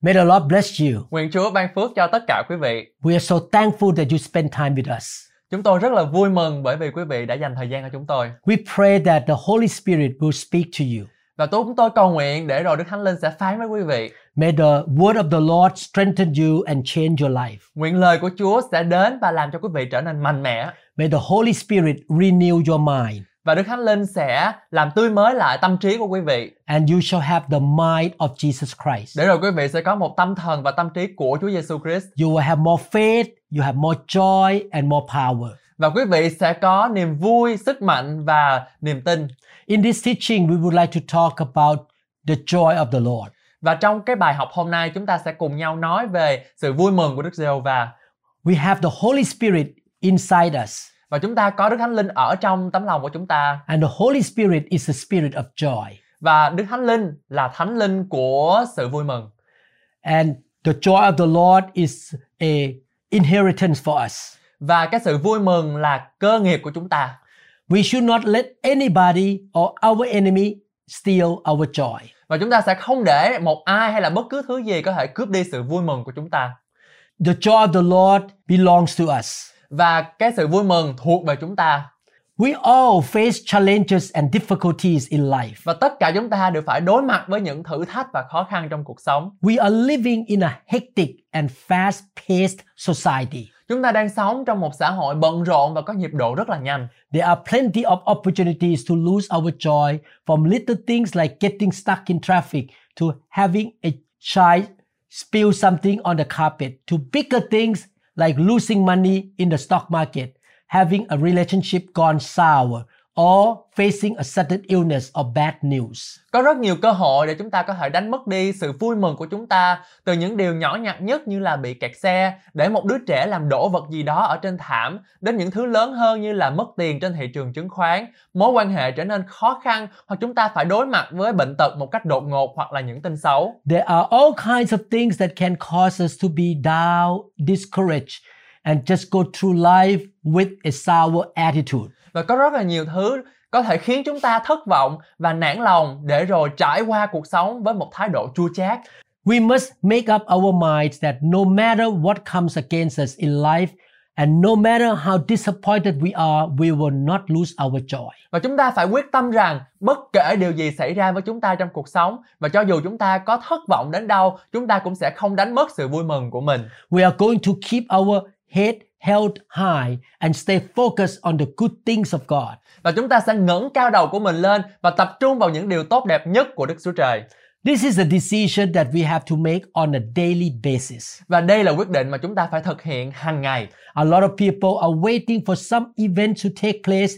May the Lord bless you. Nguyện Chúa ban phước cho tất cả quý vị. We are so thankful that you spend time with us. Chúng tôi rất là vui mừng bởi vì quý vị đã dành thời gian cho chúng tôi. We pray that the Holy Spirit will speak to you. Và tôi chúng tôi cầu nguyện để rồi Đức Thánh Linh sẽ phán với quý vị. May the word of the Lord strengthen you and change your life. Nguyện lời của Chúa sẽ đến và làm cho quý vị trở nên mạnh mẽ. May the Holy Spirit renew your mind Và Đức Thánh Linh sẽ làm tươi mới lại tâm trí của quý vị. and you shall have the mind of Jesus Christ. Để rồi quý vị sẽ có một tâm thần và tâm trí của Chúa Giêsu Christ. You will have more faith, you have more joy and more power. Và quý vị sẽ có niềm vui, sức mạnh và niềm tin. In this teaching, we would like to talk about the joy of the Lord. Và trong cái bài học hôm nay chúng ta sẽ cùng nhau nói về sự vui mừng của Đức Giê-hô-va. We have the Holy Spirit inside us, Và chúng ta có Đức Thánh Linh ở trong tấm lòng của chúng ta. and the Holy Spirit is the spirit of joy. Và Đức Thánh Linh là Thánh Linh của sự vui mừng. And the joy of the Lord is a inheritance for us. Và cái sự vui mừng là cơ nghiệp của chúng ta. We should not let anybody or our enemy steal our joy. Và chúng ta sẽ không để một ai hay là bất cứ thứ gì có thể cướp đi sự vui mừng của chúng ta. The joy of the Lord belongs to us. Và cái sự vui mừng thuộc về chúng ta. We all face challenges and difficulties in life. Và tất cả chúng ta đều phải đối mặt với những thử thách và khó khăn trong cuộc sống. We are living in a hectic and fast paced society. Chúng ta đang sống trong một xã hội bận rộn và có nhịp độ rất là nhanh. There are plenty of opportunities to lose our joy from little things like getting stuck in traffic to having a child spill something on the carpet to bigger things like losing money in the stock market, having a relationship gone sour, or facing a sudden illness or bad news. Có rất nhiều cơ hội để chúng ta có thể đánh mất đi sự vui mừng của chúng ta từ những điều nhỏ nhặt nhất như là bị kẹt xe, để một đứa trẻ làm đổ vật gì đó ở trên thảm, đến những thứ lớn hơn như là mất tiền trên thị trường chứng khoán, mối quan hệ trở nên khó khăn hoặc chúng ta phải đối mặt với bệnh tật một cách đột ngột hoặc là những tin xấu. There are all kinds of things that can cause us to be down, discouraged, and just go through life with a sour attitude. Và có rất là nhiều thứ có thể khiến chúng ta thất vọng và nản lòng để rồi trải qua cuộc sống với một thái độ chua chát. We must make up our minds that no matter what comes against us in life, and no matter how disappointed we are, we will not lose our joy. Và chúng ta phải quyết tâm rằng bất kể điều gì xảy ra với chúng ta trong cuộc sống và cho dù chúng ta có thất vọng đến đâu, chúng ta cũng sẽ không đánh mất sự vui mừng của mình. We are going to keep our head held high and stay focused on the good things of God. Và chúng ta sẽ ngẩng cao đầu của mình lên và tập trung vào những điều tốt đẹp nhất của Đức Chúa Trời. This is a decision that we have to make on a daily basis. Và đây là quyết định mà chúng ta phải thực hiện hàng ngày. A lot of people are waiting for some event to take place,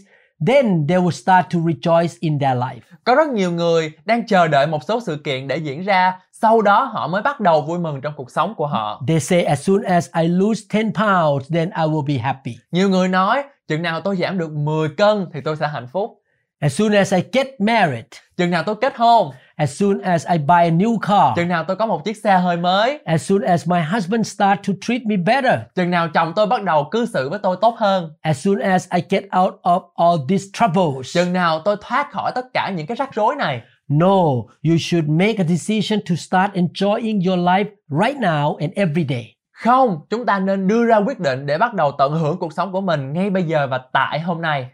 then they will start to rejoice in their life. Có rất nhiều người đang chờ đợi một số sự kiện để diễn ra, sau đó họ mới bắt đầu vui mừng trong cuộc sống của họ. They say, as soon as I lose 10 pounds, then I will be happy. Nhiều người nói, chừng nào tôi giảm được 10 cân thì tôi sẽ hạnh phúc. As soon as I get married, Chừng nào tôi kết hôn, as soon as I buy a new car, chừng nào tôi có một chiếc xe hơi mới, as soon as my husband start to treat me better, chừng nào chồng tôi bắt đầu cư xử với tôi tốt hơn, as soon as I get out of all these troubles. chừng nào tôi thoát khỏi tất cả những cái rắc rối này. No, you should make a decision to start enjoying your life right now and every day. Không, chúng ta nên đưa ra quyết định để bắt đầu tận hưởng cuộc sống của mình ngay bây giờ và tại hôm nay.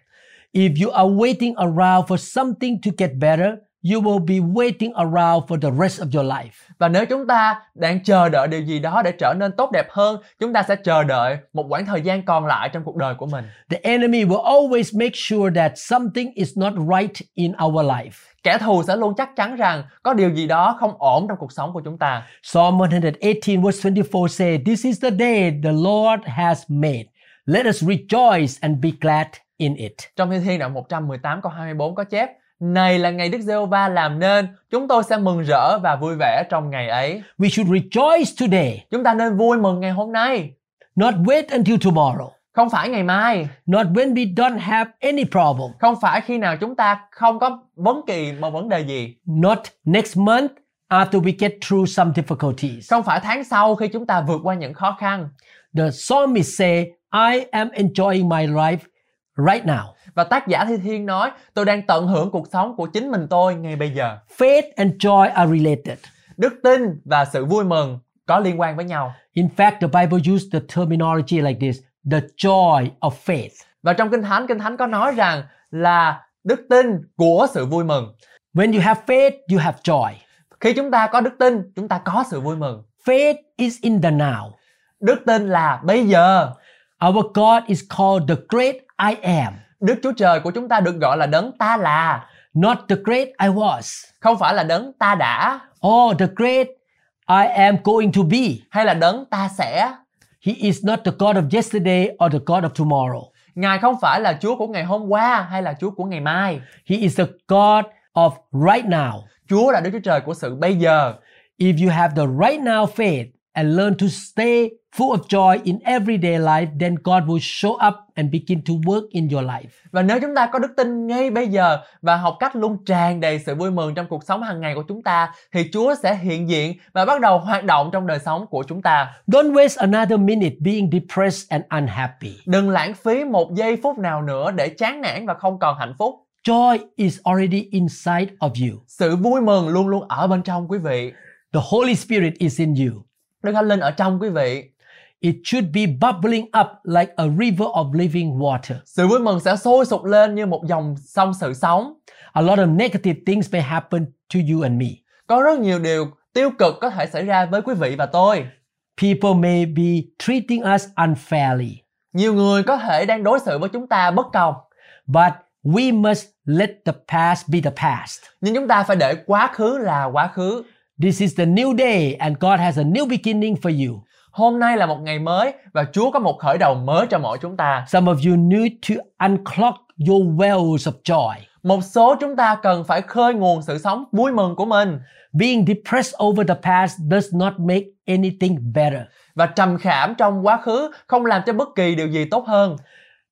If you are waiting around for something to get better, you will be waiting around for the rest of your life. Và nếu chúng ta đang chờ đợi điều gì đó để trở nên tốt đẹp hơn, chúng ta sẽ chờ đợi một quãng thời gian còn lại trong cuộc đời của mình. The enemy will always make sure that something is not right in our life. Kẻ thù sẽ luôn chắc chắn rằng có điều gì đó không ổn trong cuộc sống của chúng ta. Psalm 118 verse 24 say, This is the day the Lord has made. Let us rejoice and be glad in it. Trong Thi Thiên đoạn 118 câu 24 có chép này là ngày Đức Giê-hô-va làm nên, chúng tôi sẽ mừng rỡ và vui vẻ trong ngày ấy. We should rejoice today, Chúng ta nên vui mừng ngày hôm nay, not wait until tomorrow, không phải ngày mai, not when we don't have any problem, không phải khi nào chúng ta không có vấn kỳ một vấn đề gì, not next month after we get through some difficulties. không phải tháng sau khi chúng ta vượt qua những khó khăn. The psalmist say, I am enjoying my life right now. Và tác giả Thi Thiên nói, tôi đang tận hưởng cuộc sống của chính mình tôi ngay bây giờ. Faith and joy are related. Đức tin và sự vui mừng có liên quan với nhau. In fact, the Bible used the terminology like this the joy of faith. Và trong Kinh Thánh, Kinh Thánh có nói rằng là đức tin của sự vui mừng. When you have faith, you have joy. Khi chúng ta có đức tin, chúng ta có sự vui mừng. Faith is in the now. Đức tin là bây giờ. Our God is called the great I am, Đức Chúa Trời của chúng ta được gọi là đấng ta là, not the great I was, không phải là đấng ta đã or the great I am going to be. hay là đấng ta sẽ. He is not the God of yesterday or the God of tomorrow. Ngài không phải là Chúa của ngày hôm qua hay là Chúa của ngày mai. He is the God of right now. Chúa là Đức Chúa Trời của sự bây giờ. If you have the right now faith and learn to stay full of joy in everyday life, then God will show up and begin to work in your life. Và nếu chúng ta có đức tin ngay bây giờ và học cách luôn tràn đầy sự vui mừng trong cuộc sống hàng ngày của chúng ta thì Chúa sẽ hiện diện và bắt đầu hoạt động trong đời sống của chúng ta. Don't waste another minute being depressed and unhappy. Đừng lãng phí một giây phút nào nữa để chán nản và không còn hạnh phúc. Joy is already inside of you. Sự vui mừng luôn luôn ở bên trong quý vị. The Holy Spirit is in you. Đức Thánh Linh ở trong quý vị. It should be bubbling up like a river of living water. Sự vui mừng sẽ sôi sục lên như một dòng sông sự sống. A lot of negative things may happen to you and me. Có rất nhiều điều tiêu cực có thể xảy ra với quý vị và tôi. People may be treating us unfairly, Nhiều người có thể đang đối xử với chúng ta bất công. but we must let the past be the past. Nhưng chúng ta phải để quá khứ là quá khứ. This is the new day, and God has a new beginning for you. Hôm nay là một ngày mới và Chúa có một khởi đầu mới cho mỗi chúng ta. Some of you need to unclog your wells of joy. Một số chúng ta cần phải khơi nguồn sự sống vui mừng của mình. Being depressed over the past does not make anything better. Và trầm khảm trong quá khứ không làm cho bất kỳ điều gì tốt hơn.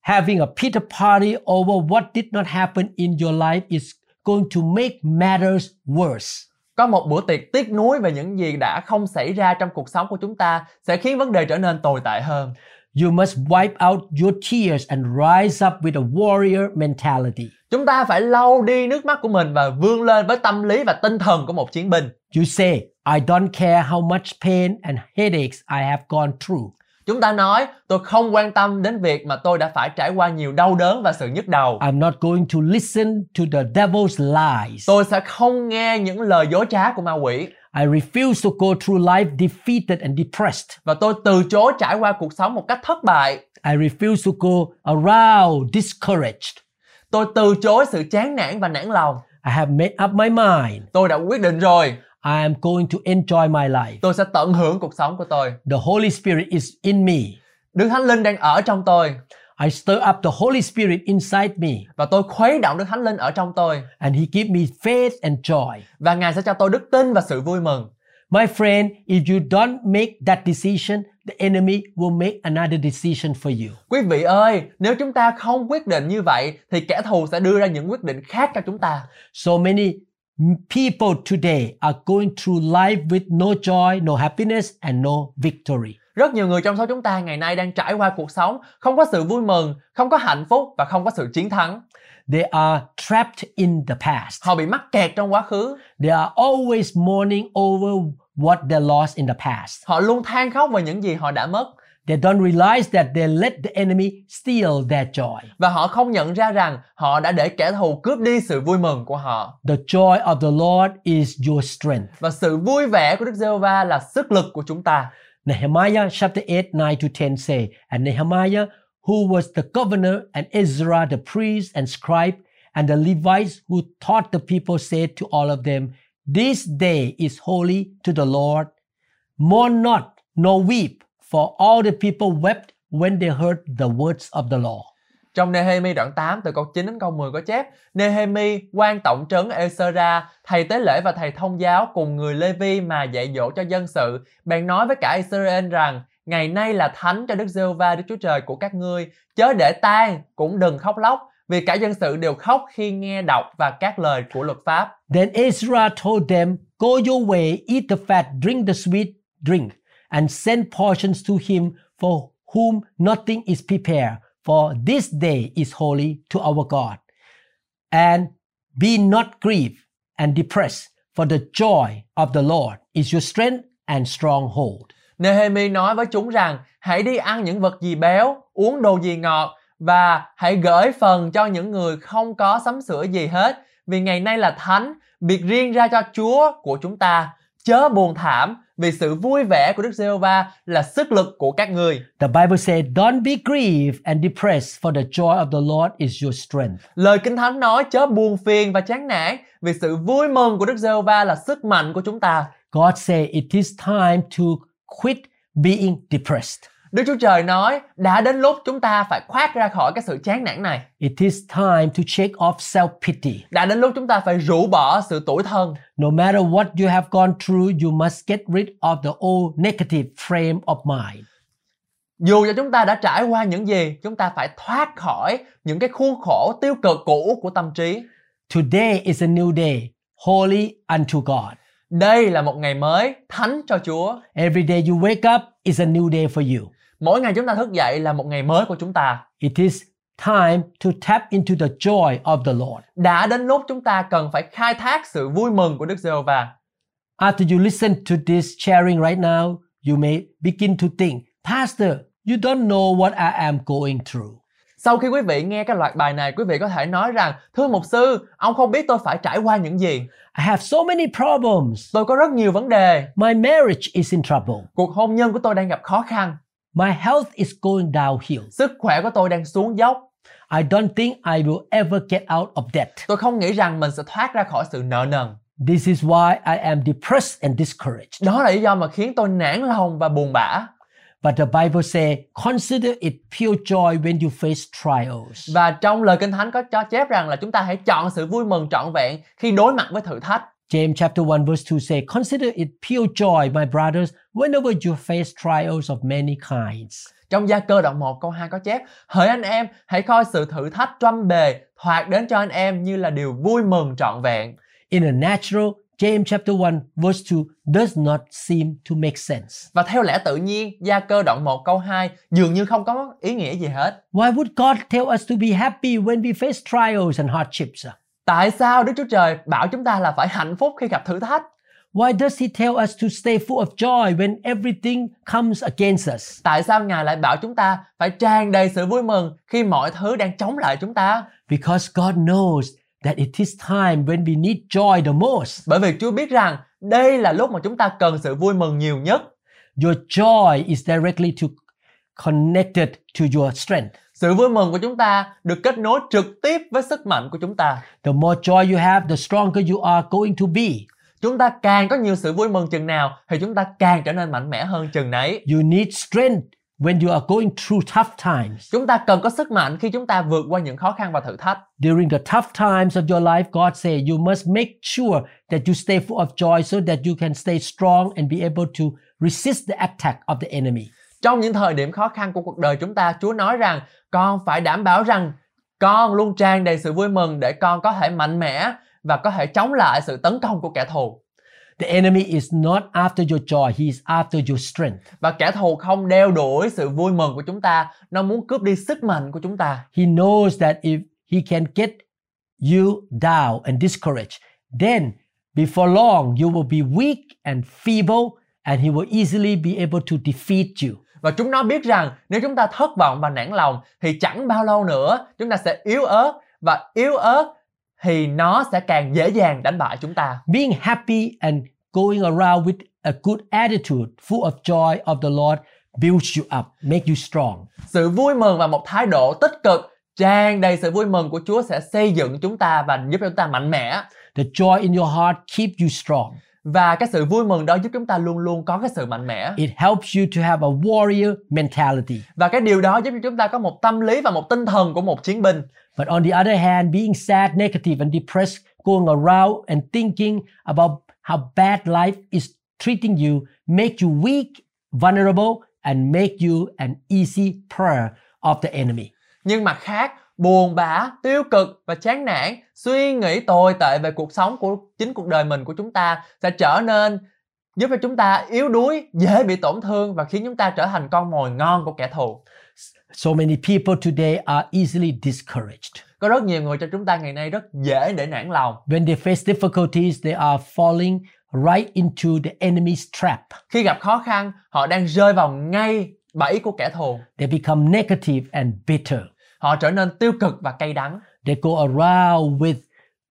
Having a pity party over what did not happen in your life is going to make matters worse. Có một bữa tiệc tiếc nuối về những gì đã không xảy ra trong cuộc sống của chúng ta sẽ khiến vấn đề trở nên tồi tệ hơn. You must wipe out your tears and rise up with a warrior mentality. Chúng ta phải lau đi nước mắt của mình và vươn lên với tâm lý và tinh thần của một chiến binh. You say, I don't care how much pain and headaches I have gone through. Chúng ta nói, tôi không quan tâm đến việc mà tôi đã phải trải qua nhiều đau đớn và sự nhức đầu. I'm not going to listen to the devil's lies. Tôi sẽ không nghe những lời dối trá của ma quỷ. I refuse to go through life defeated and depressed. Và tôi từ chối trải qua cuộc sống một cách thất bại. I refuse to go around discouraged. Tôi từ chối sự chán nản và nản lòng. I have made up my mind. Tôi đã quyết định rồi, I am going to enjoy my life. tôi sẽ tận hưởng cuộc sống của tôi. The Holy Spirit is in me. Đức Thánh Linh đang ở trong tôi I stir up the Holy Spirit inside me, và tôi khuấy động Đức Thánh Linh ở trong tôi and He give me faith and joy. và Ngài sẽ cho tôi đức tin và sự vui mừng. My friend, if you don't make that decision, the enemy will make another decision for you. Quý vị ơi, nếu chúng ta không quyết định như vậy thì kẻ thù sẽ đưa ra những quyết định khác cho chúng ta. So many people today are going through life with no joy, no happiness, and no victory. Rất nhiều người trong số chúng ta ngày nay đang trải qua cuộc sống không có sự vui mừng, không có hạnh phúc và không có sự chiến thắng. They are trapped in the past. Họ bị mắc kẹt trong quá khứ. They are always mourning over what they lost in the past. Họ luôn than khóc về những gì họ đã mất They don't realize that they let the enemy steal their joy. và họ không nhận ra rằng họ đã để kẻ thù cướp đi sự vui mừng của họ. The joy of the Lord is your strength. Và sự vui vẻ của Đức Giê-hô-va là sức lực của chúng ta. Nehemiah chapter 8, 9 to 10 say, And Nehemiah, who was the governor, and Ezra the priest and scribe, and the Levites who taught the people said to all of them, This day is holy to the Lord. Mourn not, nor weep, for all the people wept when they heard the words of the law. Trong Nehemi đoạn 8 từ câu 9 đến câu 10 có chép Nehemi, quan tổng trấn Ezra, thầy tế lễ và thầy thông giáo cùng người Levi mà dạy dỗ cho dân sự. Bèn nói với cả Israel rằng Ngày nay là thánh cho Đức giê va Đức Chúa Trời của các ngươi. Chớ để tan, cũng đừng khóc lóc. Vì cả dân sự đều khóc khi nghe đọc và các lời của luật pháp. Then Ezra told them, Go your way, eat the fat, drink the sweet drink, and send portions to him for whom nothing is prepared, for this day is holy to our God. And be not grieved and depressed, for the joy of the Lord is your strength and stronghold. Nehemi nói với chúng rằng hãy đi ăn những vật gì béo, uống đồ gì ngọt và hãy gửi phần cho những người không có sắm sửa gì hết. Vì ngày nay là thánh, biệt riêng ra cho Chúa của chúng ta. Chớ buồn thảm, vì sự vui vẻ của Đức Giê-hô-va là sức lực của các người. The Bible says, Don't be grieved and depressed, for the joy of the Lord is your strength. Lời Kinh Thánh nói chớ buồn phiền và chán nản, vì sự vui mừng của Đức Giê-hô-va là sức mạnh của chúng ta. God said it is time to quit being depressed. Đức Chúa Trời nói đã đến lúc chúng ta phải thoát ra khỏi cái sự chán nản này. It is time to shake off self pity. Đã đến lúc chúng ta phải rũ bỏ sự tủi thân. No matter what you have gone through, you must get rid of the old negative frame of mind. Dù cho chúng ta đã trải qua những gì, chúng ta phải thoát khỏi những cái khuôn khổ tiêu cực cũ của tâm trí. Today is a new day, holy unto God. Đây là một ngày mới thánh cho Chúa. Every day you wake up is a new day for you. Mỗi ngày chúng ta thức dậy là một ngày mới của chúng ta. It is time to tap into the joy of the Lord. Đã đến lúc chúng ta cần phải khai thác sự vui mừng của Đức Giê-hô-va. After you listen to this sharing right now, you may begin to think, Pastor, you don't know what I am going through. Sau khi quý vị nghe cái loạt bài này, quý vị có thể nói rằng, thưa mục sư, ông không biết tôi phải trải qua những gì. I have so many problems. Tôi có rất nhiều vấn đề. My marriage is in trouble. Cuộc hôn nhân của tôi đang gặp khó khăn. My health is going downhill. Sức khỏe của tôi đang xuống dốc. I don't think I will ever get out of debt. Tôi không nghĩ rằng mình sẽ thoát ra khỏi sự nợ nần. This is why I am depressed and discouraged. Đó là lý do mà khiến tôi nản lòng và buồn bã. But the Bible says, consider it pure joy when you face trials. Và trong lời Kinh Thánh có cho chép rằng là chúng ta hãy chọn sự vui mừng trọn vẹn khi đối mặt với thử thách. James chapter 1 verse 2 say, Consider it pure joy, my brothers, whenever you face trials of many kinds. Trong gia cơ đoạn 1 câu 2 có chép Hỡi anh em, hãy coi sự thử thách trăm bề thoạt đến cho anh em như là điều vui mừng trọn vẹn. In a natural, James chapter 1 verse 2 does not seem to make sense. Và theo lẽ tự nhiên, gia cơ đoạn 1 câu 2 dường như không có ý nghĩa gì hết. Why would God tell us to be happy when we face trials and hardships? Tại sao Đức Chúa Trời bảo chúng ta là phải hạnh phúc khi gặp thử thách? Why does He tell us to stay full of joy when everything comes against us? Tại sao Ngài lại bảo chúng ta phải tràn đầy sự vui mừng khi mọi thứ đang chống lại chúng ta? Because God knows that it is time when we need joy the most. Bởi vì Chúa biết rằng đây là lúc mà chúng ta cần sự vui mừng nhiều nhất. Your joy is directly to connected to your strength. Sự vui mừng của chúng ta được kết nối trực tiếp với sức mạnh của chúng ta. The more joy you have, the stronger you are going to be. Chúng ta càng có nhiều sự vui mừng chừng nào thì chúng ta càng trở nên mạnh mẽ hơn chừng nấy. You need strength when you are going through tough times. Chúng ta cần có sức mạnh khi chúng ta vượt qua những khó khăn và thử thách. During the tough times of your life, God said you must make sure that you stay full of joy so that you can stay strong and be able to resist the attack of the enemy. Trong những thời điểm khó khăn của cuộc đời chúng ta, Chúa nói rằng con phải đảm bảo rằng con luôn tràn đầy sự vui mừng để con có thể mạnh mẽ và có thể chống lại sự tấn công của kẻ thù. The enemy is not after your joy, he is after your strength. Và kẻ thù không đeo đuổi sự vui mừng của chúng ta, nó muốn cướp đi sức mạnh của chúng ta. He knows that if he can get you down and discouraged, then before long you will be weak and feeble and he will easily be able to defeat you. Và chúng nó biết rằng nếu chúng ta thất vọng và nản lòng thì chẳng bao lâu nữa chúng ta sẽ yếu ớt và yếu ớt thì nó sẽ càng dễ dàng đánh bại chúng ta. Being happy and going around with a good attitude, full of joy of the Lord, builds you up, make you strong. Sự vui mừng và một thái độ tích cực tràn đầy sự vui mừng của Chúa sẽ xây dựng chúng ta và giúp chúng ta mạnh mẽ. The joy in your heart keep you strong. Và cái sự vui mừng đó giúp chúng ta luôn luôn có cái sự mạnh mẽ It helps you to have a warrior mentality. và cái điều đó giúp cho chúng ta có một tâm lý và một tinh thần của một chiến binh But on the other hand, being sad, negative, and depressed, going around and thinking about how bad life is treating you, make you weak, vulnerable, and make you an easy prey of the enemy. nhưng mặt khác buồn bã tiêu cực và chán nản suy nghĩ tồi tệ về cuộc sống của chính cuộc đời mình của chúng ta sẽ trở nên giúp cho chúng ta yếu đuối dễ bị tổn thương và khiến chúng ta trở thành con mồi ngon của kẻ thù So many people today are easily discouraged. có rất nhiều người trong chúng ta ngày nay rất dễ để nản lòng When they face difficulties, they are falling right into the enemy's trap. khi gặp khó khăn họ đang rơi vào ngay bẫy của kẻ thù They become negative and bitter. Họ trở nên tiêu cực và cay đắng They go around with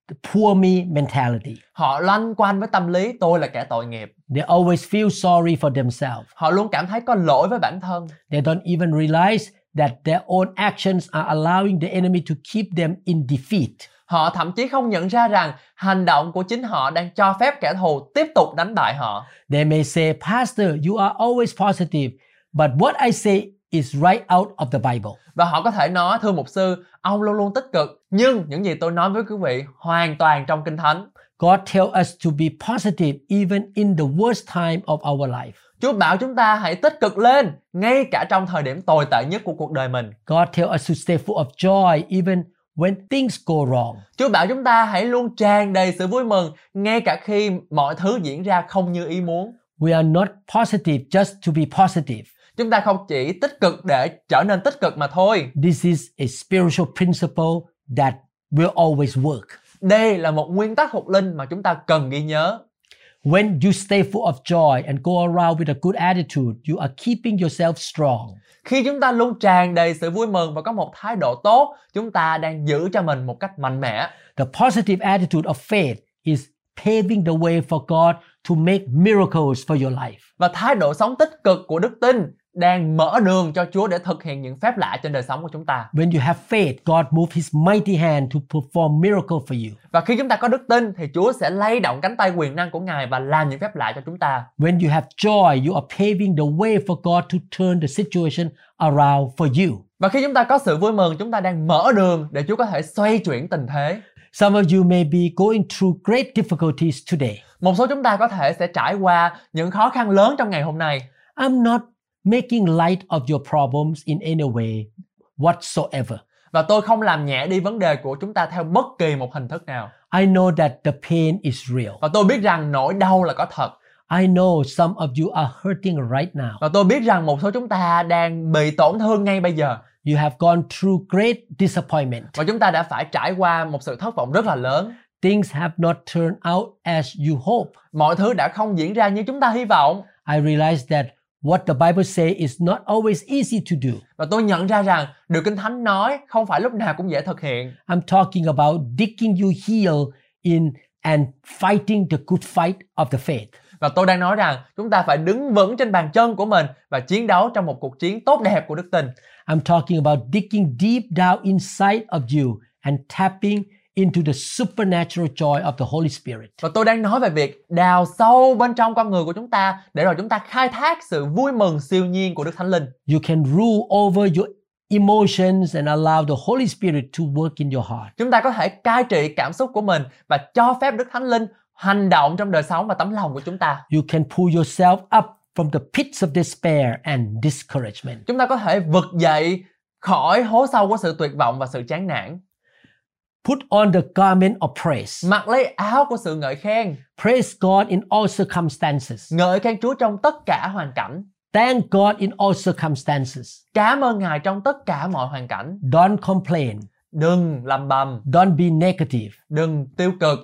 the poor me mentality. họ loanh quanh với tâm lý tôi là kẻ tội nghiệp They always feel sorry for themselves. họ luôn cảm thấy có lỗi với bản thân They don't even realize that their own actions are allowing the enemy to keep them in defeat. họ thậm chí không nhận ra rằng hành động của chính họ đang cho phép kẻ thù tiếp tục đánh bại họ They may say, Pastor, you are always positive, but what I say is right out of the Bible. và họ có thể nói thưa mục sư ông luôn luôn tích cực nhưng những gì tôi nói với quý vị hoàn toàn trong kinh thánh God tell us to be positive even in the worst time of our life. Chúa bảo chúng ta hãy tích cực lên ngay cả trong thời điểm tồi tệ nhất của cuộc đời mình. God tell us to stay full of joy even when things go wrong. Chúa bảo chúng ta hãy luôn tràn đầy sự vui mừng ngay cả khi mọi thứ diễn ra không như ý muốn. We are not positive just to be positive. Chúng ta không chỉ tích cực để trở nên tích cực mà thôi. This is a spiritual principle that will always work. Đây là một nguyên tắc thuộc linh mà chúng ta cần ghi nhớ. When you stay full of joy and go around with a good attitude, you are keeping yourself strong. Khi chúng ta luôn tràn đầy sự vui mừng và có một thái độ tốt, chúng ta đang giữ cho mình một cách mạnh mẽ. The positive attitude of faith is paving the way for God to make miracles for your life. Và thái độ sống tích cực của đức tin đang mở đường cho Chúa để thực hiện những phép lạ trên đời sống của chúng ta. When you have faith, God moves his mighty hand to perform miracle for you. Và khi chúng ta có đức tin thì Chúa sẽ lay động cánh tay quyền năng của Ngài và làm những phép lạ cho chúng ta. When you have joy, you are paving the way for God to turn the situation around for you. Và khi chúng ta có sự vui mừng, chúng ta đang mở đường để Chúa có thể xoay chuyển tình thế. Some of you may be going through great difficulties today. Một số chúng ta có thể sẽ trải qua những khó khăn lớn trong ngày hôm nay. I'm not making light of your problems in any way whatsoever. Và tôi không làm nhẹ đi vấn đề của chúng ta theo bất kỳ một hình thức nào. I know that the pain is real. Và tôi biết rằng nỗi đau là có thật. I know some of you are hurting right now. Và tôi biết rằng một số chúng ta đang bị tổn thương ngay bây giờ. You have gone through great disappointment. Và chúng ta đã phải trải qua một sự thất vọng rất là lớn. Things have not turned out as you hope. Mọi thứ đã không diễn ra như chúng ta hy vọng. I realize that what the Bible says is not always easy to do. Và tôi nhận ra rằng điều Kinh Thánh nói không phải lúc nào cũng dễ thực hiện. I'm talking about digging you heel in and fighting the good fight of the faith. Và tôi đang nói rằng chúng ta phải đứng vững trên bàn chân của mình và chiến đấu trong một cuộc chiến tốt đẹp của đức tin. I'm talking about digging deep down inside of you and tapping into the supernatural joy of the Holy Spirit. Và tôi đang nói về việc đào sâu bên trong con người của chúng ta để rồi chúng ta khai thác sự vui mừng siêu nhiên của Đức Thánh Linh. You can rule over your emotions and allow the Holy Spirit to work in your heart. Chúng ta có thể cai trị cảm xúc của mình và cho phép Đức Thánh Linh hành động trong đời sống và tấm lòng của chúng ta. You can pull yourself up from the pits of despair and discouragement. Chúng ta có thể vực dậy khỏi hố sâu của sự tuyệt vọng và sự chán nản. Put on the garment of praise. Mặc lấy áo của sự ngợi khen. Praise God in all circumstances. Ngợi khen Chúa trong tất cả hoàn cảnh. Thank God in all circumstances. Cảm ơn Ngài trong tất cả mọi hoàn cảnh. Don't complain. Đừng lầm bầm, Don't be negative. đừng tiêu cực.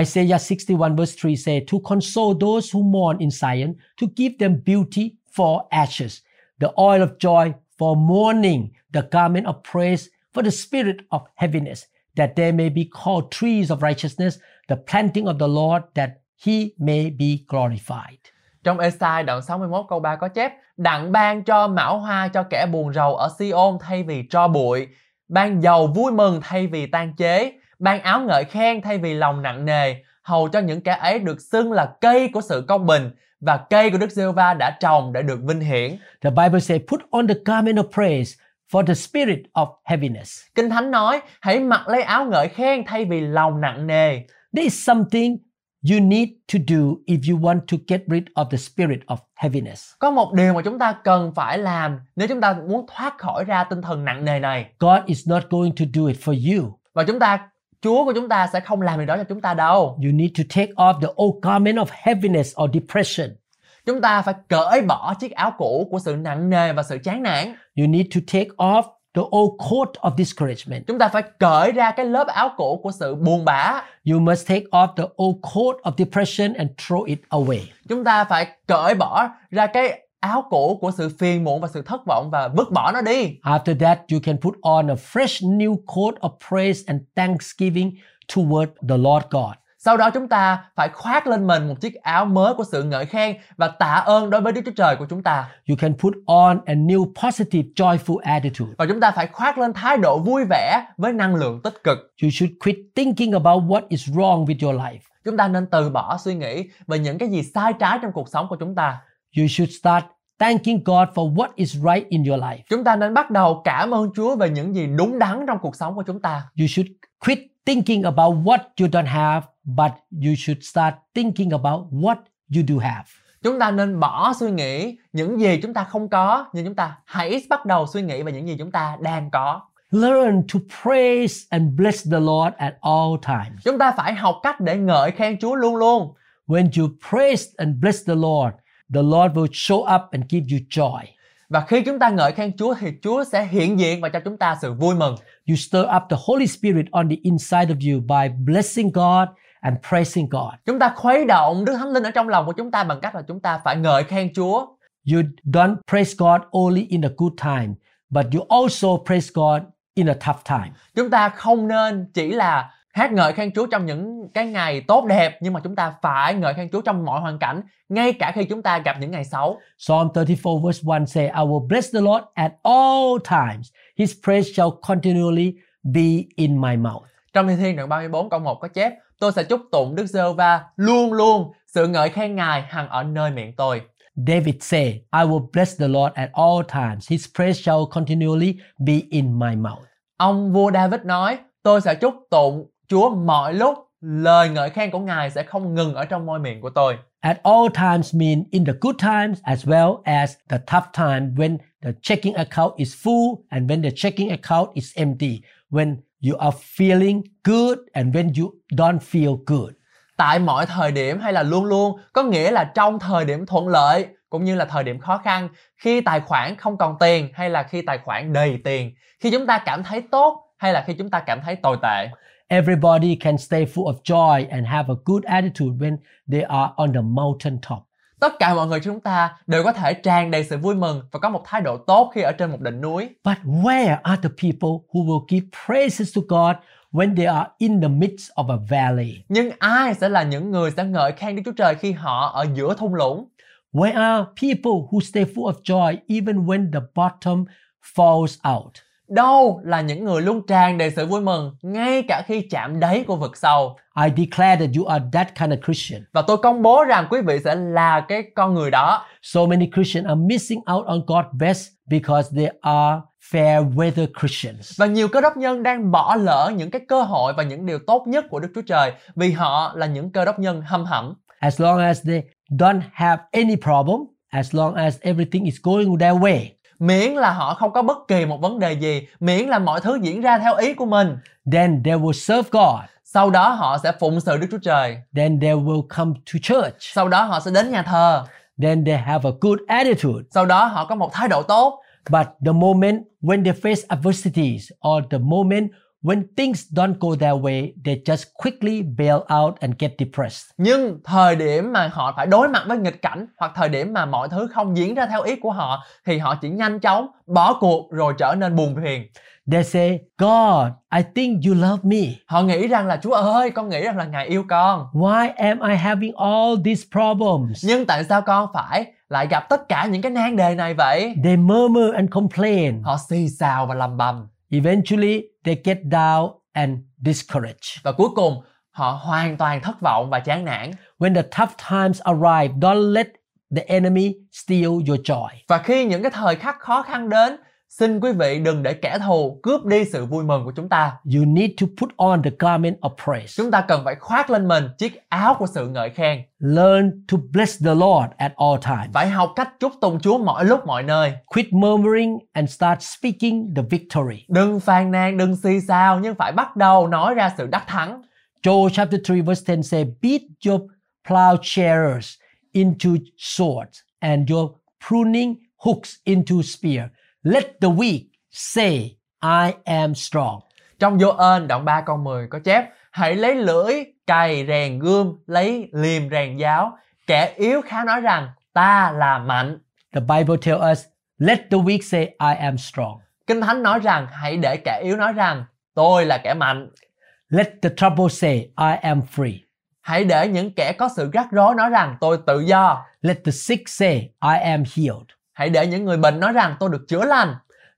Isaiah 61 verse 3 say, To console those who mourn in Zion, to give them beauty for ashes, the oil of joy for mourning, the garment of praise for the spirit of heaviness, that they may be called trees of righteousness, the planting of the Lord, that he may be glorified. Trong Esai đoạn 61 câu 3 có chép Đặng ban cho mão hoa cho kẻ buồn rầu ở Sion thay vì cho bụi Ban dầu vui mừng thay vì tan chế Ban áo ngợi khen thay vì lòng nặng nề hầu cho những kẻ ấy được xưng là cây của sự công bình và cây của Đức giê va đã trồng để được vinh hiển. The Bible says, put on the garment of praise for the spirit of heaviness. Kinh Thánh nói, hãy mặc lấy áo ngợi khen thay vì lòng nặng nề. There is something you need to do if you want to get rid of the spirit of heaviness. Có một điều mà chúng ta cần phải làm nếu chúng ta muốn thoát khỏi ra tinh thần nặng nề này. God is not going to do it for you. Và chúng ta, Chúa của chúng ta sẽ không làm điều đó cho chúng ta đâu. You need to take off the old garment of heaviness or depression. Chúng ta phải cởi bỏ chiếc áo cũ của sự nặng nề và sự chán nản. You need to take off the old coat of discouragement. Chúng ta phải cởi ra cái lớp áo cũ của sự buồn bã. You must take off the old coat of depression and throw it away. Chúng ta phải cởi bỏ ra cái áo cũ của sự phiền muộn và sự thất vọng và vứt bỏ nó đi. After that, you can put on a fresh new coat of praise and thanksgiving toward the Lord God. Sau đó chúng ta phải khoác lên mình một chiếc áo mới của sự ngợi khen và tạ ơn đối với Đức Chúa Trời của chúng ta. You can put on a new positive, joyful attitude. Và chúng ta phải khoác lên thái độ vui vẻ với năng lượng tích cực. You should quit thinking about what is wrong with your life. Chúng ta nên từ bỏ suy nghĩ về những cái gì sai trái trong cuộc sống của chúng ta. You should start thanking God for what is right in your life. Chúng ta nên bắt đầu cảm ơn Chúa về những gì đúng đắn trong cuộc sống của chúng ta. You should quit thinking about what you don't have, but you should start thinking about what you do have. Chúng ta nên bỏ suy nghĩ những gì chúng ta không có, nhưng chúng ta hãy bắt đầu suy nghĩ về những gì chúng ta đang có. Learn to praise and bless the Lord at all times. Chúng ta phải học cách để ngợi khen Chúa luôn luôn. When you praise and bless the Lord, the Lord will show up and give you joy. Và khi chúng ta ngợi khen Chúa thì Chúa sẽ hiện diện và cho chúng ta sự vui mừng. You stir up the Holy Spirit on the inside of you by blessing God and praising God. Chúng ta khuấy động Đức Thánh Linh ở trong lòng của chúng ta bằng cách là chúng ta phải ngợi khen Chúa. You don't praise God only in a good time, but you also praise God in a tough time. Chúng ta không nên chỉ là hát ngợi khen Chúa trong những cái ngày tốt đẹp nhưng mà chúng ta phải ngợi khen Chúa trong mọi hoàn cảnh, ngay cả khi chúng ta gặp những ngày xấu. Psalm 34 verse 1 say, I will bless the Lord at all times. His praise shall continually be in my mouth. Trong Thi Thiên đoạn 34 câu 1 có chép, tôi sẽ chúc tụng Đức giê va luôn luôn, sự ngợi khen Ngài hằng ở nơi miệng tôi. David said, I will bless the Lord at all times. His praise shall continually be in my mouth. Ông vua David nói, tôi sẽ chúc tụng Chúa mọi lúc, lời ngợi khen của Ngài sẽ không ngừng ở trong môi miệng của tôi. At all times mean in the good times as well as the tough time when the checking account is full and when the checking account is empty. When you are feeling good and when you don't feel good. Tại mọi thời điểm hay là luôn luôn, có nghĩa là trong thời điểm thuận lợi cũng như là thời điểm khó khăn, khi tài khoản không còn tiền hay là khi tài khoản đầy tiền, khi chúng ta cảm thấy tốt hay là khi chúng ta cảm thấy tồi tệ. Everybody can stay full of joy and have a good attitude when they are on the mountain top. Tất cả mọi người chúng ta đều có thể tràn đầy sự vui mừng và có một thái độ tốt khi ở trên một đỉnh núi. But where are the people who will give praises to God when they are in the midst of a valley? Nhưng ai sẽ là những người sẽ ngợi khen Đức Chúa Trời khi họ ở giữa thung lũng? Where are people who stay full of joy even when the bottom falls out? Đâu là những người luôn tràn đầy sự vui mừng ngay cả khi chạm đáy của vực sâu? I declare that you are that kind of Christian. Và tôi công bố rằng quý vị sẽ là cái con người đó. So many Christians are missing out on God's best because they are fair weather Christians. Và nhiều cơ đốc nhân đang bỏ lỡ những cái cơ hội và những điều tốt nhất của Đức Chúa Trời vì họ là những cơ đốc nhân hâm hẩm. As long as they don't have any problem, as long as everything is going their way, Miễn là họ không có bất kỳ một vấn đề gì, miễn là mọi thứ diễn ra theo ý của mình. then they will serve God. Sau đó họ sẽ phụng sự Đức Chúa Trời. Then they will come to church. Sau đó họ sẽ đến nhà thờ. Then they have a good attitude. Sau đó họ có một thái độ tốt. But the moment when they face adversities or the moment when things don't go their way, they just quickly bail out and get depressed. Nhưng thời điểm mà họ phải đối mặt với nghịch cảnh hoặc thời điểm mà mọi thứ không diễn ra theo ý của họ thì họ chỉ nhanh chóng bỏ cuộc rồi trở nên buồn phiền. They say, God, I think you love me. Họ nghĩ rằng là Chúa ơi, con nghĩ rằng là Ngài yêu con. Why am I having all these problems? Nhưng tại sao con phải lại gặp tất cả những cái nan đề này vậy? They murmur and complain. Họ xì xào và lầm bầm. Eventually, they get down and discouraged. Và cuối cùng họ hoàn toàn thất vọng và chán nản. When the tough times arrive, don't let the enemy steal your joy. Và khi những cái thời khắc khó khăn đến, xin quý vị đừng để kẻ thù cướp đi sự vui mừng của chúng ta. You need to put on the garment of praise. Chúng ta cần phải khoác lên mình chiếc áo của sự ngợi khen. Learn to bless the Lord at all times. Phải học cách chúc tụng Chúa mọi lúc mọi nơi. Quit murmuring and start speaking the victory. Đừng phàn nàn, đừng xì xào nhưng phải bắt đầu nói ra sự đắc thắng. Joel chapter 3 verse 10 say, Beat your plowshares into swords and your pruning hooks into spear. Let the weak say, I am strong. Trong ơn đoạn 3 câu 10 có chép Hãy lấy lưỡi, cày, rèn gươm, lấy liềm rèn giáo. Kẻ yếu khá nói rằng ta là mạnh. The Bible tells us, let the weak say, I am strong. Kinh Thánh nói rằng hãy để kẻ yếu nói rằng tôi là kẻ mạnh. Let the trouble say, I am free. Hãy để những kẻ có sự rắc rối nói rằng tôi tự do. Let the sick say, I am healed. Hãy để những người bệnh nói rằng tôi được chữa lành.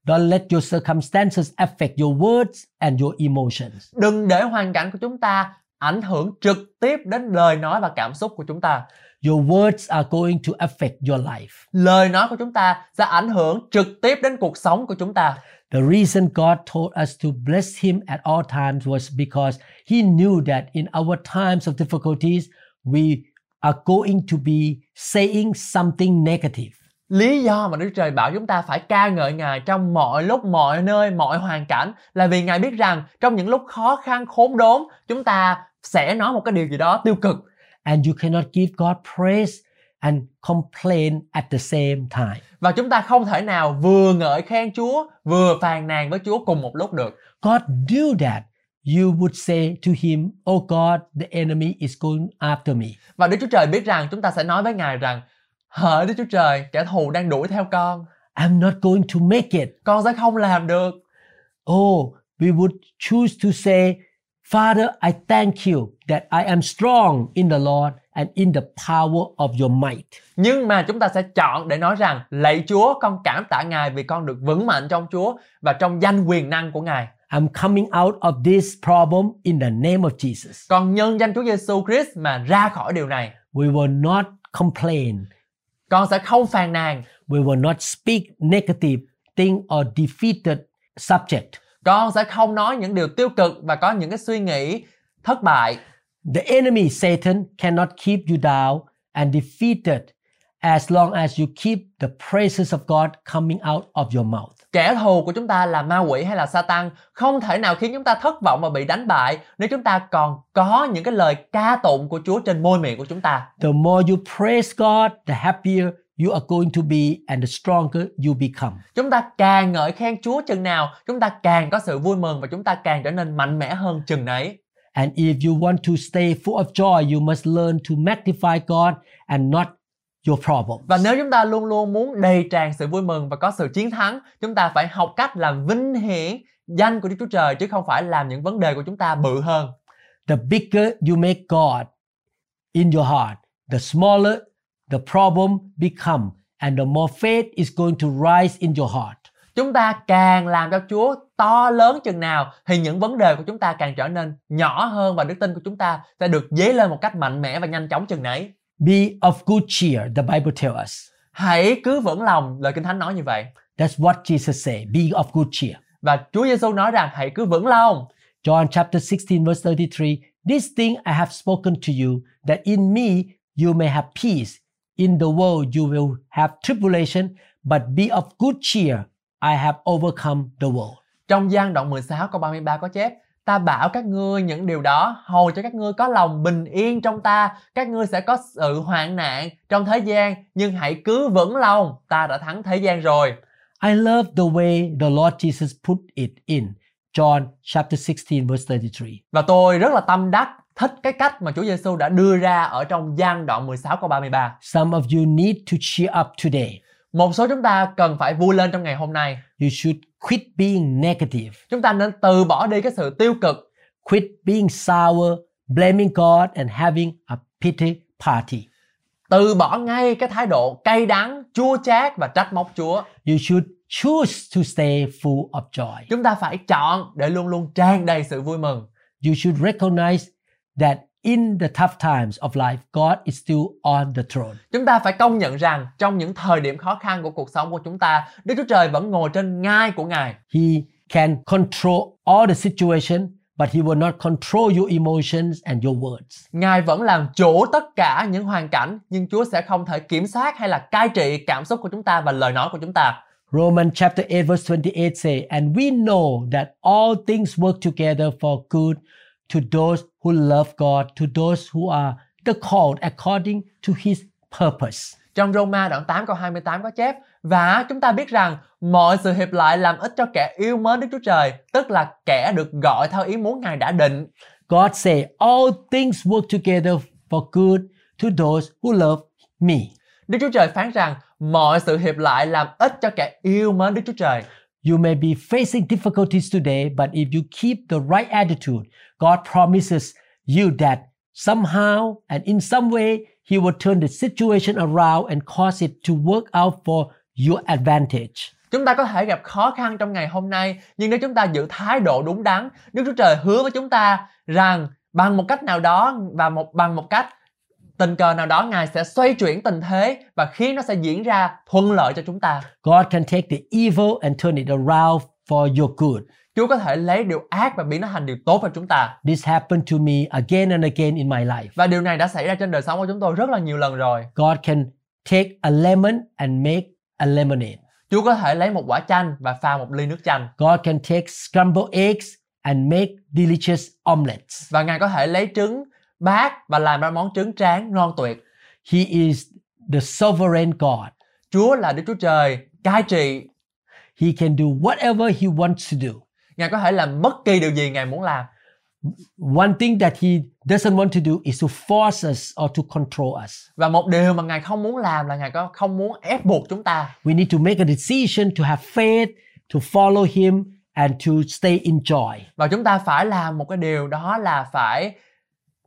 Don't let your circumstances affect your words and your emotions. Đừng để hoàn cảnh của chúng ta ảnh hưởng trực tiếp đến lời nói và cảm xúc của chúng ta. Your words are going to affect your life. Lời nói của chúng ta sẽ ảnh hưởng trực tiếp đến cuộc sống của chúng ta. The reason God told us to bless Him at all times was because He knew that in our times of difficulties, we are going to be saying something negative. Lý do mà Đức Trời bảo chúng ta phải ca ngợi Ngài trong mọi lúc, mọi nơi, mọi hoàn cảnh là vì Ngài biết rằng trong những lúc khó khăn, khốn đốn, chúng ta sẽ nói một cái điều gì đó tiêu cực. And you cannot give God praise and complain at the same time. Và chúng ta không thể nào vừa ngợi khen Chúa, vừa phàn nàn với Chúa cùng một lúc được. God knew that you would say to Him, Oh God, the enemy is going after me. Và Đức Chúa Trời biết rằng chúng ta sẽ nói với Ngài rằng Hỡi Đức Chúa Trời, kẻ thù đang đuổi theo con. I'm not going to make it. Con sẽ không làm được. Oh, we would choose to say, Father, I thank you that I am strong in the Lord and in the power of your might. Nhưng mà chúng ta sẽ chọn để nói rằng Lạy Chúa, con cảm tạ Ngài vì con được vững mạnh trong Chúa và trong danh quyền năng của Ngài. I'm coming out of this problem in the name of Jesus. Con nhân danh Chúa Giêsu Christ mà ra khỏi điều này. We will not complain. Con sẽ không phàn nàn. We will not speak negative thing or defeated subject. Con sẽ không nói những điều tiêu cực và có những cái suy nghĩ thất bại. The enemy, Satan, cannot keep you down and defeated as long as you keep the praises of God coming out of your mouth. Kẻ thù của chúng ta là ma quỷ hay là Satan không thể nào khiến chúng ta thất vọng và bị đánh bại nếu chúng ta còn có những cái lời ca tụng của Chúa trên môi miệng của chúng ta. The more you praise God, the happier you are going to be and the stronger you become. Chúng ta càng ngợi khen Chúa chừng nào, chúng ta càng có sự vui mừng và chúng ta càng trở nên mạnh mẽ hơn chừng nấy. And if you want to stay full of joy, you must learn to magnify God and not your problem. Và nếu chúng ta luôn luôn muốn đầy tràn sự vui mừng và có sự chiến thắng, chúng ta phải học cách làm vinh hiển danh của Đức Chúa Trời chứ không phải làm những vấn đề của chúng ta bự hơn. The bigger you make God in your heart, the smaller the problem become and the more faith is going to rise in your heart. Chúng ta càng làm cho Chúa to lớn chừng nào thì những vấn đề của chúng ta càng trở nên nhỏ hơn và đức tin của chúng ta sẽ được dấy lên một cách mạnh mẽ và nhanh chóng chừng nấy. Be of good cheer, the Bible tells us. Hãy cứ vững lòng, lời Kinh Thánh nói như vậy. That's what Jesus said. Be of good cheer. Và Chúa Giêsu nói rằng hãy cứ vững lòng. John chapter 16 verse 33. This thing I have spoken to you, that in me you may have peace. In the world you will have tribulation, but be of good cheer. I have overcome the world. Trong gian đoạn 16 câu 33 có chép Ta bảo các ngươi những điều đó hầu cho các ngươi có lòng bình yên trong ta Các ngươi sẽ có sự hoạn nạn trong thế gian Nhưng hãy cứ vững lòng Ta đã thắng thế gian rồi I love the way the Lord Jesus put it in John chapter 16 verse 33. Và tôi rất là tâm đắc thích cái cách mà Chúa Giêsu đã đưa ra ở trong gian đoạn 16 câu 33 Some of you need to cheer up today. Một số chúng ta cần phải vui lên trong ngày hôm nay You should quit being negative. Chúng ta nên từ bỏ đi cái sự tiêu cực Quit being sour, blaming God and having a pity party. Từ bỏ ngay cái thái độ cay đắng, chua chát và trách móc Chúa You should choose to stay full of joy. Chúng ta phải chọn để luôn luôn tràn đầy sự vui mừng You should recognize that in the tough times of life, God is still on the throne. Chúng ta phải công nhận rằng trong những thời điểm khó khăn của cuộc sống của chúng ta, Đức Chúa Trời vẫn ngồi trên ngai của Ngài. He can control all the situation, but he will not control your emotions and your words. Ngài vẫn làm chủ tất cả những hoàn cảnh, nhưng Chúa sẽ không thể kiểm soát hay là cai trị cảm xúc của chúng ta và lời nói của chúng ta. Romans chapter 8 verse 28 say, And we know that all things work together for good to those who love God, to those who are the called according to his purpose. Trong Roma đoạn 8 câu 28 có chép Và chúng ta biết rằng mọi sự hiệp lại làm ích cho kẻ yêu mến Đức Chúa Trời, tức là kẻ được gọi theo ý muốn Ngài đã định. God say, all things work together for good to those who love me. Đức Chúa Trời phán rằng mọi sự hiệp lại làm ích cho kẻ yêu mến Đức Chúa Trời. You may be facing difficulties today, but if you keep the right attitude, God promises you that somehow and in some way, He will turn the situation around and cause it to work out for your advantage. Chúng ta có thể gặp khó khăn trong ngày hôm nay, nhưng nếu chúng ta giữ thái độ đúng đắn, Đức Chúa Trời hứa với chúng ta rằng bằng một cách nào đó và một bằng một cách tình cờ nào đó Ngài sẽ xoay chuyển tình thế và khiến nó sẽ diễn ra thuận lợi cho chúng ta. God can take the evil and turn it around for your good. Chúa có thể lấy điều ác và biến nó thành điều tốt cho chúng ta. This happened to me again and again in my life. Và điều này đã xảy ra trên đời sống của chúng tôi rất là nhiều lần rồi. God can take a lemon and make a lemonade. Chúa có thể lấy một quả chanh và pha một ly nước chanh. God can take scrambled eggs and make delicious omelets. Và Ngài có thể lấy trứng bát và làm ra món trứng tráng ngon tuyệt. He is the sovereign God. Chúa là Đức Chúa Trời cai trị. He can do whatever he wants to do. Ngài có thể làm bất kỳ điều gì Ngài muốn làm. One thing that he doesn't want to do is to force us or to control us. Và một điều mà Ngài không muốn làm là Ngài có không muốn ép buộc chúng ta. We need to make a decision to have faith, to follow him and to stay in joy. Và chúng ta phải làm một cái điều đó là phải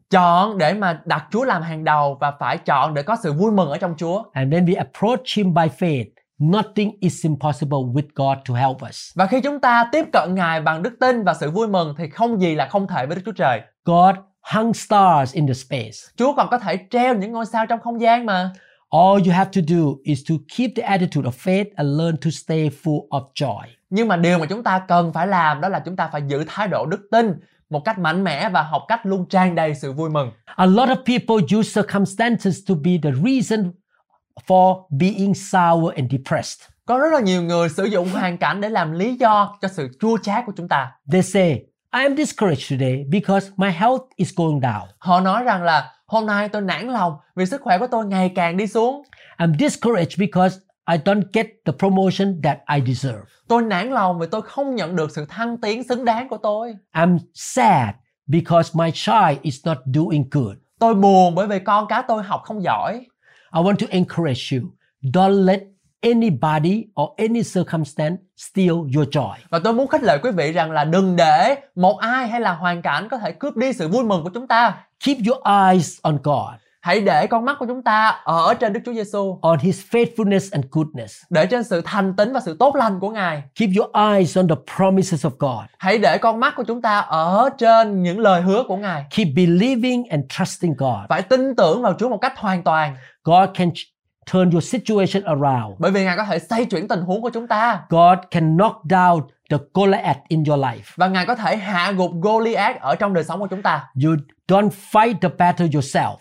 chọn để mà đặt Chúa làm hàng đầu và phải chọn để có sự vui mừng ở trong Chúa. And when we approach him by faith, nothing is impossible with God to help us. Và khi chúng ta tiếp cận Ngài bằng đức tin và sự vui mừng thì không gì là không thể với Đức Chúa Trời. God hung stars in the space. Chúa còn có thể treo những ngôi sao trong không gian mà. All you have to do is to keep the attitude of faith and learn to stay full of joy. Nhưng mà điều mà chúng ta cần phải làm đó là chúng ta phải giữ thái độ đức tin một cách mạnh mẽ và học cách luôn tràn đầy sự vui mừng. A lot of people use circumstances to be the reason for being sour and depressed. Có rất là nhiều người sử dụng hoàn cảnh để làm lý do cho sự chua chát của chúng ta. They say, I am discouraged today because my health is going down. Họ nói rằng là hôm nay tôi nản lòng vì sức khỏe của tôi ngày càng đi xuống. I'm discouraged because I don't get the promotion that I deserve. Tôi nản lòng vì tôi không nhận được sự thăng tiến xứng đáng của tôi. I'm sad because my child is not doing good. Tôi buồn bởi vì con cái tôi học không giỏi. I want to encourage you. Don't let anybody or any circumstance steal your joy. Và tôi muốn khích lệ quý vị rằng là đừng để một ai hay là hoàn cảnh có thể cướp đi sự vui mừng của chúng ta. Keep your eyes on God, Hãy để con mắt của chúng ta ở trên Đức Chúa Giêsu, on His faithfulness and goodness. để trên sự thành tín và sự tốt lành của Ngài. Keep your eyes on the promises of God. Hãy để con mắt của chúng ta ở trên những lời hứa của Ngài. Keep believing and trusting God. Phải tin tưởng vào Chúa một cách hoàn toàn, God can turn your situation around. bởi vì Ngài có thể xoay chuyển tình huống của chúng ta. God can knock down the Goliath in your life. Và Ngài có thể hạ gục Goliath ở trong đời sống của chúng ta. You don't fight the battle yourself.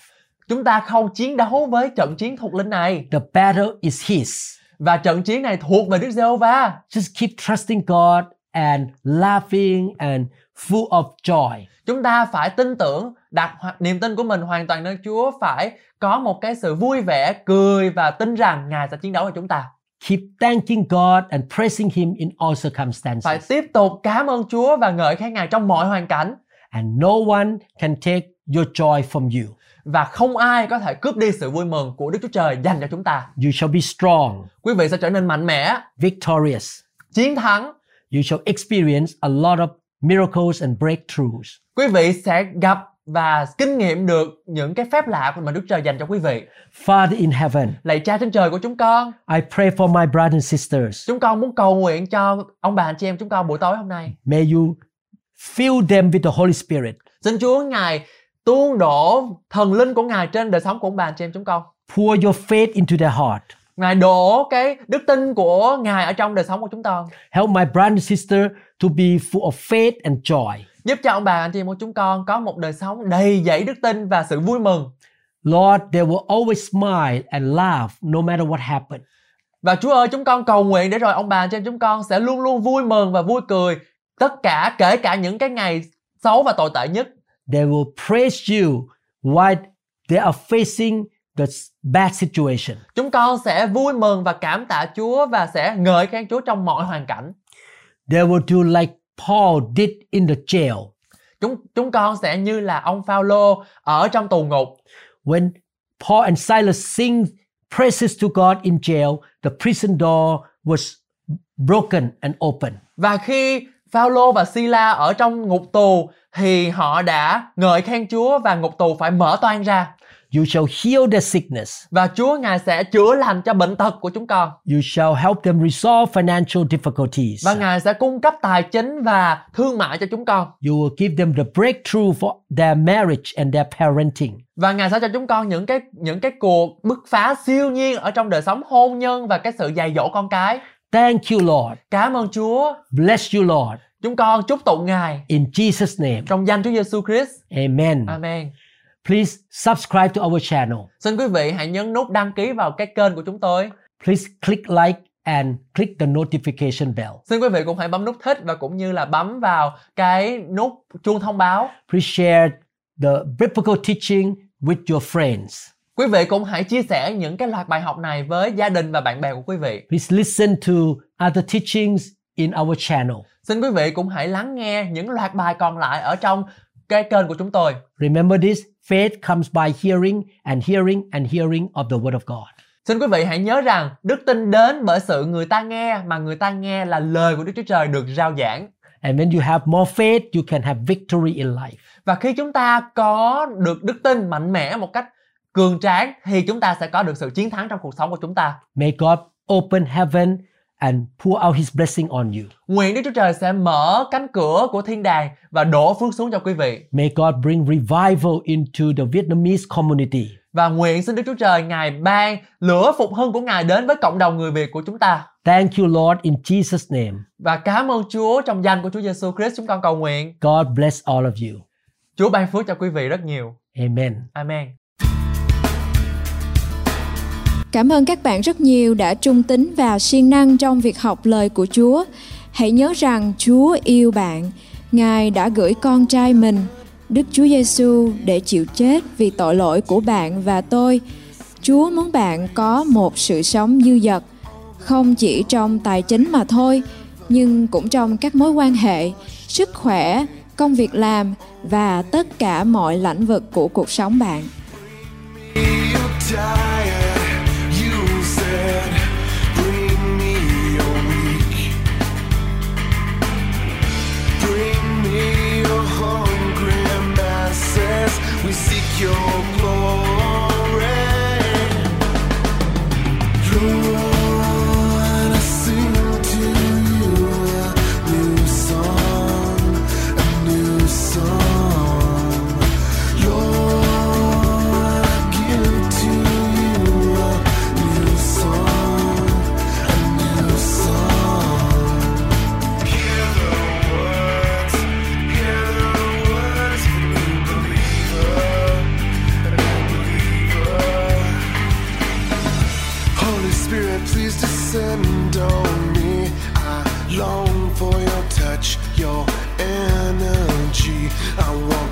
Chúng ta không chiến đấu với trận chiến thuộc linh này. The battle is His. Và trận chiến này thuộc về Đức Giê-hô-va. Just keep trusting God and laughing and full of joy. Chúng ta phải tin tưởng, đặt niềm tin của mình hoàn toàn nơi Chúa, phải có một cái sự vui vẻ, cười và tin rằng Ngài sẽ chiến đấu cho chúng ta. Keep thanking God and praising Him in all Phải circumstances. tiếp tục cảm ơn Chúa và ngợi khen Ngài trong mọi hoàn cảnh. And no one can take your joy from you. Và không ai có thể cướp đi sự vui mừng của Đức Chúa Trời dành cho chúng ta. You shall be strong, Quý vị sẽ trở nên mạnh mẽ, victorious. chiến thắng. You shall experience a lot of miracles and breakthroughs. Quý vị sẽ gặp và kinh nghiệm được những cái phép lạ mà Đức Trời dành cho quý vị. Father in heaven, Lạy Cha trên trời của chúng con, I pray for my brothers and sisters. chúng con muốn cầu nguyện cho ông bà anh chị em chúng con buổi tối hôm nay. May you fill them with the Holy Spirit. Xin Chúa Ngài tuôn đổ thần linh của Ngài trên đời sống của anh chị em chúng con. Pour your faith into their heart. Ngài đổ cái đức tin của Ngài ở trong đời sống của chúng con. Help my brother and sister to be full of faith and joy. Giúp cho ông bà anh chị em của chúng con có một đời sống đầy dẫy đức tin và sự vui mừng. Lord, they will always smile and laugh no matter what happened. Và Chúa ơi, chúng con cầu nguyện để rồi ông bà anh chị em chúng con sẽ luôn luôn vui mừng và vui cười tất cả kể cả những cái ngày xấu và tồi tệ nhất. They will praise you while they are facing the bad situation. Chúng con sẽ vui mừng và cảm tạ Chúa và sẽ ngợi khen Chúa trong mọi hoàn cảnh. They will do like Paul did in the jail. Chúng chúng con sẽ như là ông Phaolô ở trong tù ngục. When Paul and Silas sing praises to God in jail, the prison door was broken and open. Và khi Phaolô và Sila ở trong ngục tù thì họ đã ngợi khen Chúa và ngục tù phải mở toang ra You shall heal their sickness. và Chúa ngài sẽ chữa lành cho bệnh tật của chúng con You shall help them resolve financial difficulties. và ngài sẽ cung cấp tài chính và thương mại cho chúng con You will give them the breakthrough for their marriage and their parenting. và ngài sẽ cho chúng con những cái những cái cuộc bứt phá siêu nhiên ở trong đời sống hôn nhân và cái sự dạy dỗ con cái Thank you, Lord. cảm ơn Chúa Bless you, Lord. Chúng con chúc tụng ngài In Jesus' name. trong danh Chúa Giêsu Christ Amen. Amen Please subscribe to our channel. xin quý vị hãy nhấn nút đăng ký vào cái kênh của chúng tôi Please click like and click the notification bell. Xin quý vị cũng hãy bấm nút thích và cũng như là bấm vào cái nút chuông thông báo. Please share the biblical teaching with your friends. Quý vị cũng hãy chia sẻ những cái loạt bài học này với gia đình và bạn bè của quý vị. Please listen to other teachings in our channel. Xin quý vị cũng hãy lắng nghe những loạt bài còn lại ở trong cái kênh của chúng tôi. Remember this faith comes by hearing and hearing and hearing of the Word of God. Xin quý vị hãy nhớ rằng đức tin đến bởi sự người ta nghe mà người ta nghe là lời của Đức Chúa Trời được rao giảng. And when you have more faith, you can have victory in life. Và khi chúng ta có được đức tin mạnh mẽ một cách cường tráng thì chúng ta sẽ có được sự chiến thắng trong cuộc sống của chúng ta. May God open heaven and pour out His blessing on you. Nguyện Đức Chúa Trời sẽ mở cánh cửa của thiên đàng và đổ phước xuống cho quý vị. May God bring revival into the Vietnamese community. Và nguyện xin Đức Chúa Trời Ngài ban lửa phục hưng của Ngài đến với cộng đồng người Việt của chúng ta. Thank you, Lord, in Jesus' name. Và cảm ơn Chúa trong danh của Chúa Giêsu Christ chúng con cầu nguyện. God bless all of you. Chúa ban phước cho quý vị rất nhiều. Amen. Amen. Cảm ơn các bạn rất nhiều đã trung tín và siêng năng trong việc học lời của Chúa. Hãy nhớ rằng Chúa yêu bạn. Ngài đã gửi con trai mình, Đức Chúa Giêsu để chịu chết vì tội lỗi của bạn và tôi. Chúa muốn bạn có một sự sống dư dật, không chỉ trong tài chính mà thôi, nhưng cũng trong các mối quan hệ, sức khỏe, công việc làm và tất cả mọi lĩnh vực của cuộc sống bạn. We seek your please descend on me. I long for your touch, your energy. I want